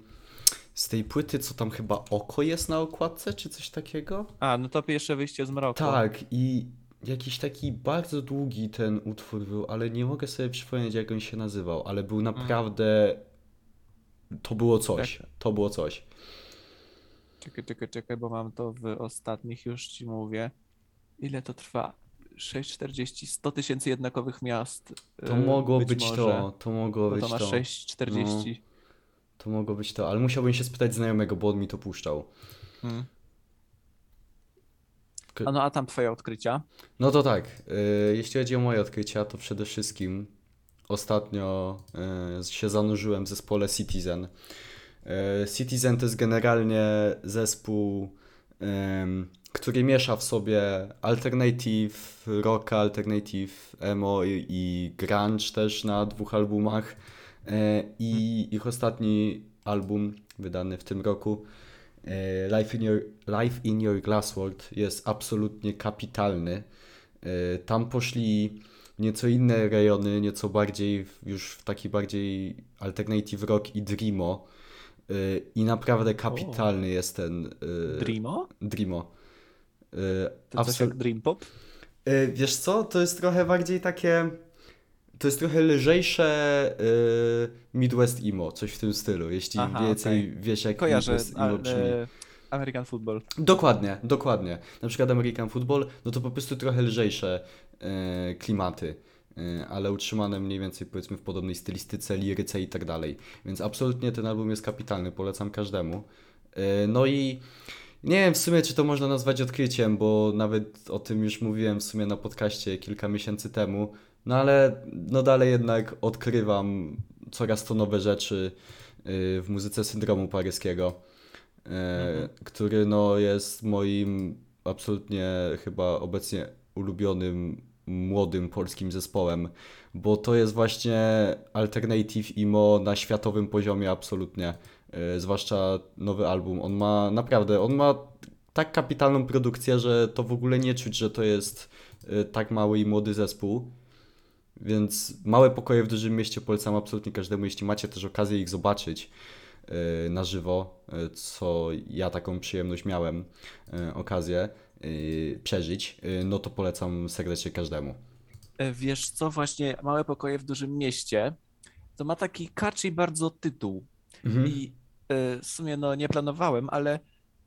z tej płyty, co tam chyba oko jest na okładce, czy coś takiego? A, no to pierwsze wyjście z mroku. Tak, i jakiś taki bardzo długi ten utwór był, ale nie mogę sobie przypomnieć, jak on się nazywał, ale był naprawdę... To było coś, Tak. to było coś. Czekaj, czekaj, czekaj, bo mam to w ostatnich, już ci mówię. Ile to trwa? 6,40, 100 tysięcy jednakowych miast. To y, mogło być być to, to mogło Bo być to ma to. 6,40. To mogło być to, ale musiałbym się spytać znajomego, bo on mi to puszczał. Hmm. A no, a tam twoje odkrycia? No to tak, y, jeśli chodzi o moje odkrycia, to przede wszystkim ostatnio y, się zanurzyłem w zespole Citizen. Y, Citizen to jest generalnie zespół, który miesza w sobie alternative, rock, alternative, emo i, grunge też na dwóch albumach. I ich ostatni album, wydany w tym roku, Life in Your, Life in Your Glass World jest absolutnie kapitalny. E, Tam poszli nieco inne rejony, nieco bardziej już w taki bardziej alternative rock i dreamo. E, I naprawdę kapitalny jest ten e, Dreamo? dreamo. E, To absol- Dream Pop? E, Wiesz co, to jest trochę bardziej takie. To jest trochę lżejsze e, Midwest emo, coś w tym stylu, jeśli Aha, więcej okej. wiesz jak Kojarzę, Midwest emo ale brzmi. American Football. Dokładnie, dokładnie. Na przykład American Football, no to po prostu trochę lżejsze e, klimaty, e, ale utrzymane mniej więcej powiedzmy w podobnej stylistyce, liryce i tak dalej. Więc absolutnie ten album jest kapitalny, polecam każdemu. E, no i nie wiem w sumie, czy to można nazwać odkryciem, bo nawet o tym już mówiłem w sumie na podcaście kilka miesięcy temu. No ale no dalej jednak odkrywam coraz to nowe rzeczy e, w muzyce syndromu paryskiego e, Mhm. który no jest moim absolutnie chyba obecnie ulubionym młodym polskim zespołem, bo to jest właśnie alternative emo na światowym poziomie absolutnie, e, zwłaszcza nowy album. On ma naprawdę, on ma tak kapitalną produkcję, że to w ogóle nie czuć, że to jest tak mały i młody zespół. Więc małe pokoje w dużym mieście polecam absolutnie każdemu, jeśli macie też okazję ich zobaczyć e, na żywo, e, co ja taką przyjemność miałem e, okazję przeżyć, no to polecam serdecznie każdemu. Wiesz co, właśnie małe pokoje w dużym mieście to ma taki catchy bardzo tytuł. Mhm. I w sumie no nie planowałem, ale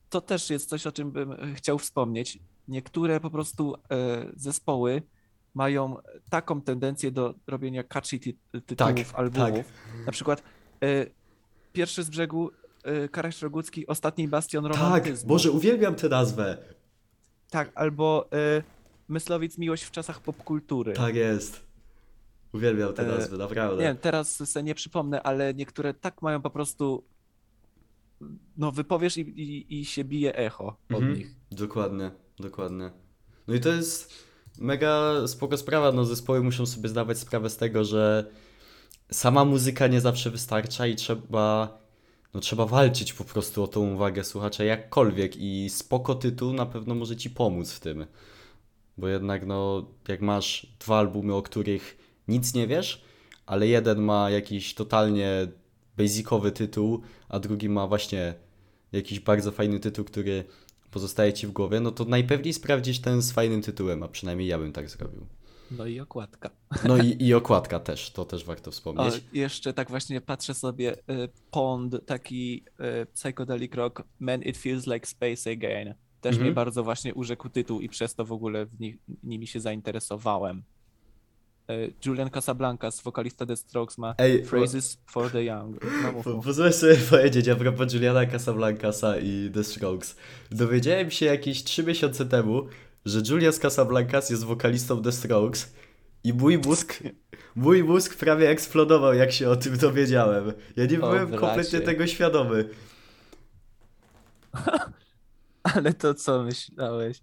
to też jest coś, o czym bym chciał wspomnieć. Niektóre po prostu zespoły mają taką tendencję do robienia catchy ty tytułów Tak, albumów. Na przykład y, pierwszy z brzegu y, Karaś Rogucki, ostatni bastion Tak, romantyzmu. Boże, uwielbiam tę nazwę. Tak, albo y, Myslowic Miłość w czasach popkultury. Tak jest. Uwielbiam tę E, nazwę, naprawdę. Nie wiem, teraz sobie nie przypomnę, ale niektóre tak mają po prostu. No, wypowiesz i, i, i się bije echo od Mhm. nich. Dokładnie, dokładnie. No i to jest mega spoko sprawa, no zespoły muszą sobie zdawać sprawę z tego, że sama muzyka nie zawsze wystarcza i trzeba, no trzeba walczyć po prostu o tą uwagę słuchacza jakkolwiek i spoko tytuł na pewno może ci pomóc w tym. Bo jednak no, jak masz dwa albumy, o których nic nie wiesz, ale jeden ma jakiś totalnie basicowy tytuł, a drugi ma właśnie jakiś bardzo fajny tytuł, który pozostaje ci w głowie, no to najpewniej sprawdzić ten z fajnym tytułem, a przynajmniej ja bym tak zrobił. No i okładka. No i, i okładka też, to też warto O, wspomnieć. jeszcze tak właśnie patrzę sobie. y, Pond, taki y, psychedelic rock, Man It Feels Like Space Again. Też Mhm. mnie bardzo właśnie urzekł tytuł i przez to w ogóle w nich, nimi się zainteresowałem. Y, Julian Casablancas, wokalista The Strokes ma Ej, Phrases for the Young. No, Po- sobie powiedzieć a propos Juliana Casablancasa i The Strokes. Dowiedziałem się jakieś 3 miesiące temu, że Julian Casablancas jest wokalistą The Strokes i mój mózg, mój mózg prawie eksplodował, jak się o tym dowiedziałem. Ja nie O, byłem bracie. kompletnie tego świadomy. Ale to co myślałeś?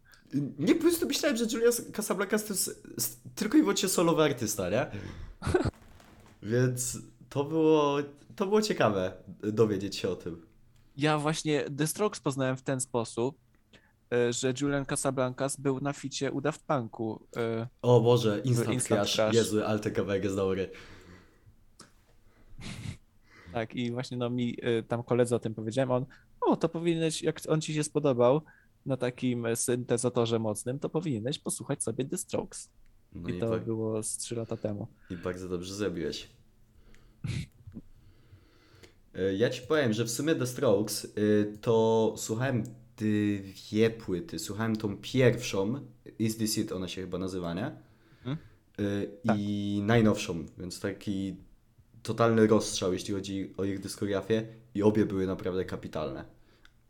Nie, po prostu myślałem, że Julian Casablancas to jest tylko i wyłącznie solowy artysta, nie? Więc to było, to było ciekawe dowiedzieć się o tym. Ja właśnie The Strokes poznałem w ten sposób, y, że Julian Casablancas był na ficie u Daft Punku. y, O Boże, Instant, Instant Crash. Crash. Jezu, ale ten kawałek jest dobry. Tak, i właśnie no mi y, tam koledze o tym powiedziałem, on, o to powinieneś, jak on ci się spodobał na takim e, syntezatorze mocnym, to powinieneś posłuchać sobie The Strokes. No I i, to tak, było z 3 lata temu. i bardzo dobrze zrobiłeś. E, Ja ci powiem, że w sumie The Strokes y, to słuchałem dwie płyty. Słuchałem tą pierwszą, Is This It, ona się chyba nazywa, nie? Mhm. Y, Tak. I najnowszą, więc taki totalny rozstrzał, jeśli chodzi o ich dyskografię i obie były naprawdę kapitalne.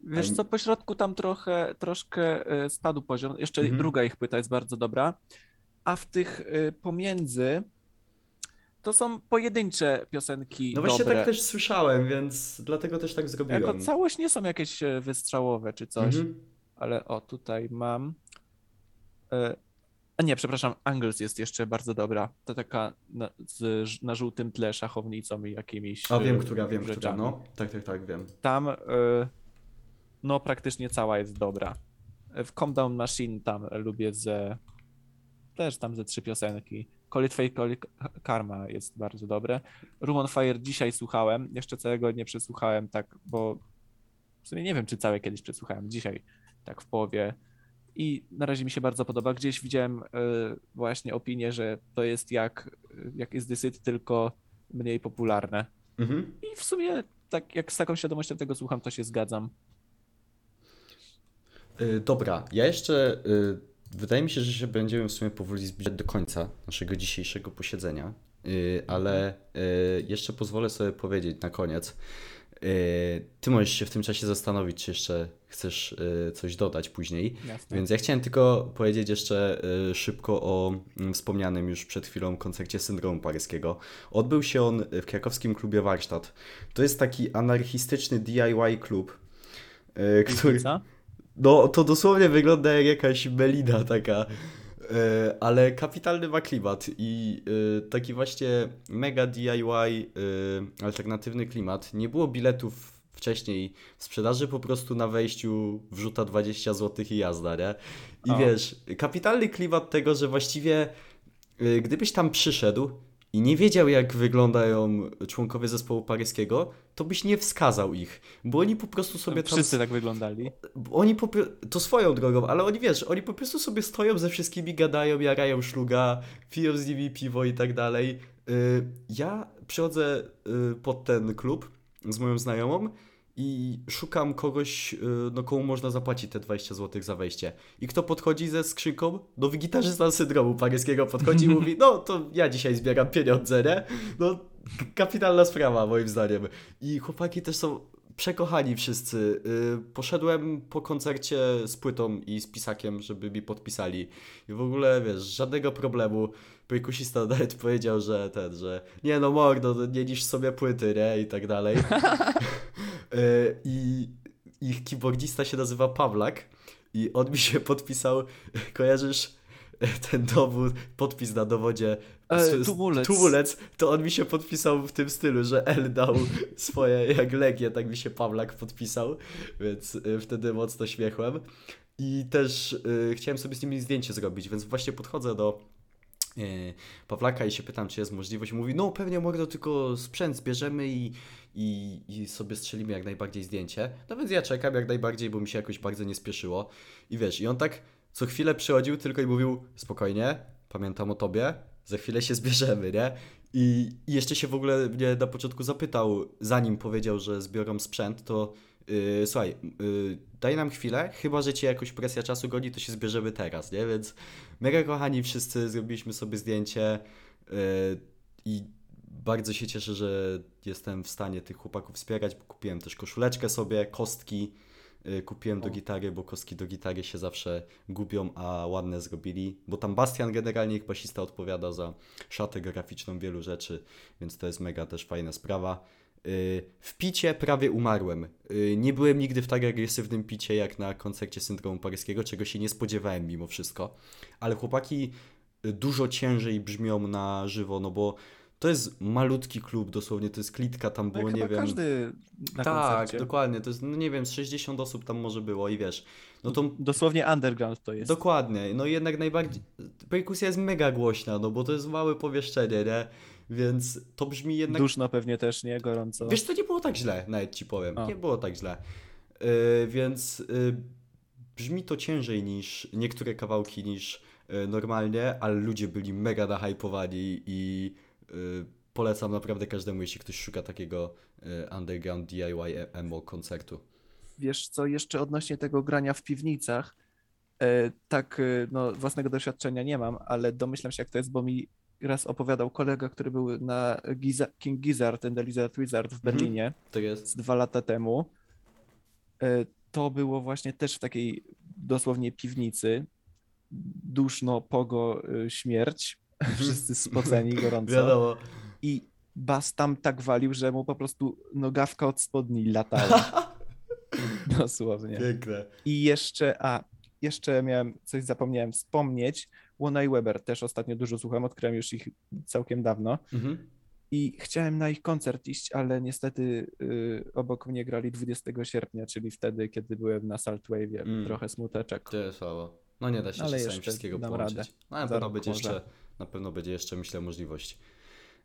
Wiesz co, po środku tam trochę, troszkę e, spadł poziom. Jeszcze Mhm. druga ich płyta jest bardzo dobra. A w tych e, pomiędzy to są pojedyncze piosenki No właśnie dobre. tak też słyszałem, więc dlatego też tak zrobiłem. Jako całość nie są jakieś e, wystrzałowe czy coś. Mhm. Ale o, tutaj mam. A nie, przepraszam, Angles jest jeszcze bardzo dobra. To taka na, z, na żółtym tle szachownicą i jakimiś. A wiem, która, wiem, która, no. Tak, tak, tak, wiem. Tam e, no praktycznie cała jest dobra. W Calm Down Machine tam lubię ze też tam ze trzy piosenki. Call It Fate, Call It Karma jest bardzo dobre. Room on Fire dzisiaj słuchałem, jeszcze całego nie przesłuchałem tak, bo w sumie nie wiem, czy całe kiedyś przesłuchałem, dzisiaj tak w połowie i na razie mi się bardzo podoba. Gdzieś widziałem e, właśnie opinię, że to jest jak, jak jest Dysyt, tylko mniej popularne. Mhm. I w sumie tak jak z taką świadomością tego słucham, to się zgadzam. Y, dobra, ja jeszcze. Y, wydaje mi się, że się będziemy w sumie powoli zbliżać do końca naszego dzisiejszego posiedzenia, y, ale jeszcze pozwolę sobie powiedzieć na koniec. Ty możesz się w tym czasie zastanowić, czy jeszcze chcesz coś dodać później. Jasne. Więc ja chciałem tylko powiedzieć jeszcze szybko o mm, wspomnianym już przed chwilą koncercie Syndromu Paryskiego. Odbył się on w krakowskim klubie Warsztat. To jest taki anarchistyczny DIY klub, który... Pizza? No, to dosłownie wygląda jak jakaś melina taka, e, ale kapitalny ma klimat i e, taki właśnie mega DIY e, alternatywny klimat. Nie było biletów wcześniej w sprzedaży, po prostu na wejściu wrzuta 20 zł i jazda, nie? I O. wiesz, kapitalny klimat tego, że właściwie gdybyś tam przyszedł i nie wiedział, jak wyglądają członkowie zespołu paryskiego, to byś nie wskazał ich, bo oni po prostu sobie tam Wszyscy tak wyglądali. Oni po, to swoją drogą, ale oni wiesz, oni po prostu sobie stoją ze wszystkimi, gadają, jarają szluga, piją z nimi piwo i tak dalej. y, ja przychodzę y, pod ten klub z moją znajomą i szukam kogoś, y, no komu można zapłacić te 20 zł za wejście. I kto podchodzi ze skrzynką? No gitarzysta syndromu paryskiego podchodzi i mówi, no to ja dzisiaj zbieram pieniądze, nie? No kapitalna sprawa moim zdaniem. I chłopaki też są przekochani wszyscy. Y, Poszedłem po koncercie z płytą i z pisakiem, żeby mi podpisali. I w ogóle, wiesz, żadnego problemu. Perkusista nawet powiedział, że ten, że nie no mordo, no nie niż sobie płyty, nie? I tak dalej. Y, I ich keyboardista się nazywa Pawlak i on mi się podpisał, kojarzysz ten dowód, podpis na dowodzie E, tumulec. tumulec, to on mi się podpisał w tym stylu, że L dał swoje jak Legię, tak mi się Pawlak podpisał, więc y, wtedy mocno śmiechłem. I też y, chciałem sobie z nimi zdjęcie zrobić, więc właśnie podchodzę do Pawlaka i się pytam, czy jest możliwość. Mówi, no pewnie mogę, tylko sprzęt zbierzemy i, i, i sobie strzelimy jak najbardziej zdjęcie. No więc ja czekam jak najbardziej, bo mi się jakoś bardzo nie spieszyło. I wiesz, i on tak co chwilę przychodził tylko i mówił, spokojnie, pamiętam o tobie, za chwilę się zbierzemy, nie? I, I jeszcze się w ogóle mnie na początku zapytał, zanim powiedział, że zbiorą sprzęt, to yy, słuchaj, yy, daj nam chwilę, chyba że cię jakoś presja czasu goni, to się zbierzemy teraz, nie? Więc mega kochani wszyscy, zrobiliśmy sobie zdjęcie yy, i bardzo się cieszę, że jestem w stanie tych chłopaków wspierać, bo kupiłem też koszuleczkę sobie, kostki, yy, kupiłem do gitary, bo kostki do gitary się zawsze gubią, a ładne zrobili, bo tam Bastian generalnie ich basista odpowiada za szatę graficzną wielu rzeczy, więc to jest mega też fajna sprawa. Yy, W picie prawie umarłem. Yy, Nie byłem nigdy w tak agresywnym picie jak na koncercie syndromu paryskiego, czego się nie spodziewałem mimo wszystko. Ale chłopaki y, dużo ciężej brzmią na żywo, no bo to jest malutki klub, dosłownie to jest klitka, tam było, Tak, nie wiem... każdy na tak, koncercie. dokładnie, to jest, no nie wiem, z 60 osób tam może było i wiesz, no to Dosłownie underground to jest. Dokładnie, no jednak najbardziej. Perkusja jest mega głośna, no bo to jest małe pomieszczenie, nie? Więc to brzmi jednak. Duszno pewnie też, nie? Gorąco. Wiesz, to nie było tak źle, nawet ci powiem. A. Nie było tak źle. Yy, więc yy, brzmi to ciężej niż niektóre kawałki niż yy, normalnie, ale ludzie byli mega nahypowani i yy, polecam naprawdę każdemu, jeśli ktoś szuka takiego yy, underground DIY emo koncertu. Wiesz co, jeszcze odnośnie tego grania w piwnicach, e, tak, no własnego doświadczenia nie mam, ale domyślam się jak to jest, bo mi raz opowiadał kolega, który był na Giza King Gizzard and the Lizard Wizard w Berlinie To jest. z dwa lata temu. E, To było właśnie też w takiej dosłownie piwnicy. Duszno, pogo, e, śmierć. Wszyscy spoceni, gorąco. Wiadomo. I bas tam tak walił, że mu po prostu nogawka od spodni latała. Dosłownie. Piękne. I jeszcze, a, jeszcze miałem, coś zapomniałem wspomnieć. Łona i Weber też ostatnio dużo słucham, odkryłem już ich całkiem dawno. Mhm. I chciałem na ich koncert iść, ale niestety y, obok mnie grali 20 sierpnia, czyli wtedy, kiedy byłem na Saltwave'ie. Mm. Trochę smuteczek. To jest słabo. No nie da się Ale czasami wszystkiego połączyć. radę. Na pewno będzie może. jeszcze, na pewno będzie jeszcze, myślę, możliwość.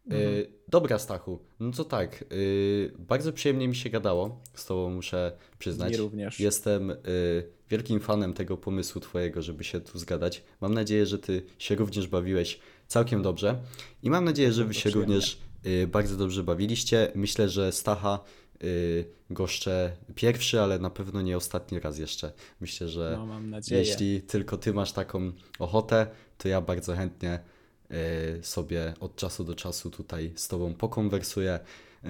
Mhm. Dobra, Stachu. No to tak. y, bardzo przyjemnie mi się gadało. Z tobą muszę przyznać. Mi również. Jestem y, wielkim fanem tego pomysłu twojego, żeby się tu zgadać. Mam nadzieję, że ty się również bawiłeś całkiem dobrze. I mam nadzieję, że wy się przyjemnie. również bardzo dobrze bawiliście. Myślę, że Stacha goszczę pierwszy, ale na pewno nie ostatni raz jeszcze. Myślę, że No, jeśli tylko ty masz taką ochotę, to ja bardzo chętnie sobie od czasu do czasu tutaj z tobą pokonwersuję y,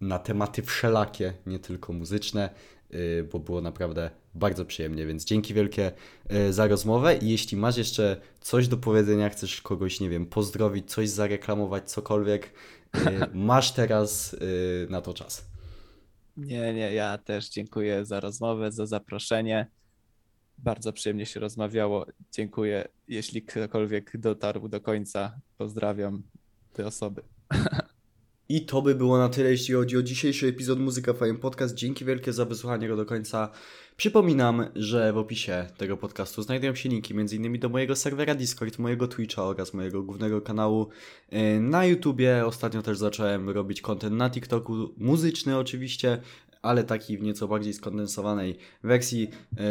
na tematy wszelakie, nie tylko muzyczne, y, bo było naprawdę bardzo przyjemnie, więc dzięki wielkie y, za rozmowę i jeśli masz jeszcze coś do powiedzenia, chcesz kogoś, nie wiem, pozdrowić, coś zareklamować, cokolwiek, y, masz teraz y, na to czas. Nie, nie, ja też dziękuję za rozmowę, za zaproszenie. Bardzo przyjemnie się rozmawiało. Dziękuję. Jeśli ktokolwiek dotarł do końca, pozdrawiam te osoby. I to by było na tyle, jeśli chodzi o dzisiejszy epizod Muzyka Fame Podcast. Dzięki wielkie za wysłuchanie go do końca. Przypominam, że w opisie tego podcastu znajdują się linki m.in. do mojego serwera Discord, mojego Twitcha oraz mojego głównego kanału e, na YouTubie. Ostatnio też zacząłem robić content na TikToku, muzyczny oczywiście, ale takiej w nieco bardziej skondensowanej wersji. E,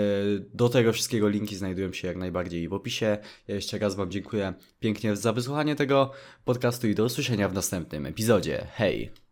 Do tego wszystkiego linki znajdują się jak najbardziej w opisie. Ja jeszcze raz Wam dziękuję pięknie za wysłuchanie tego podcastu i do usłyszenia w następnym epizodzie. Hej!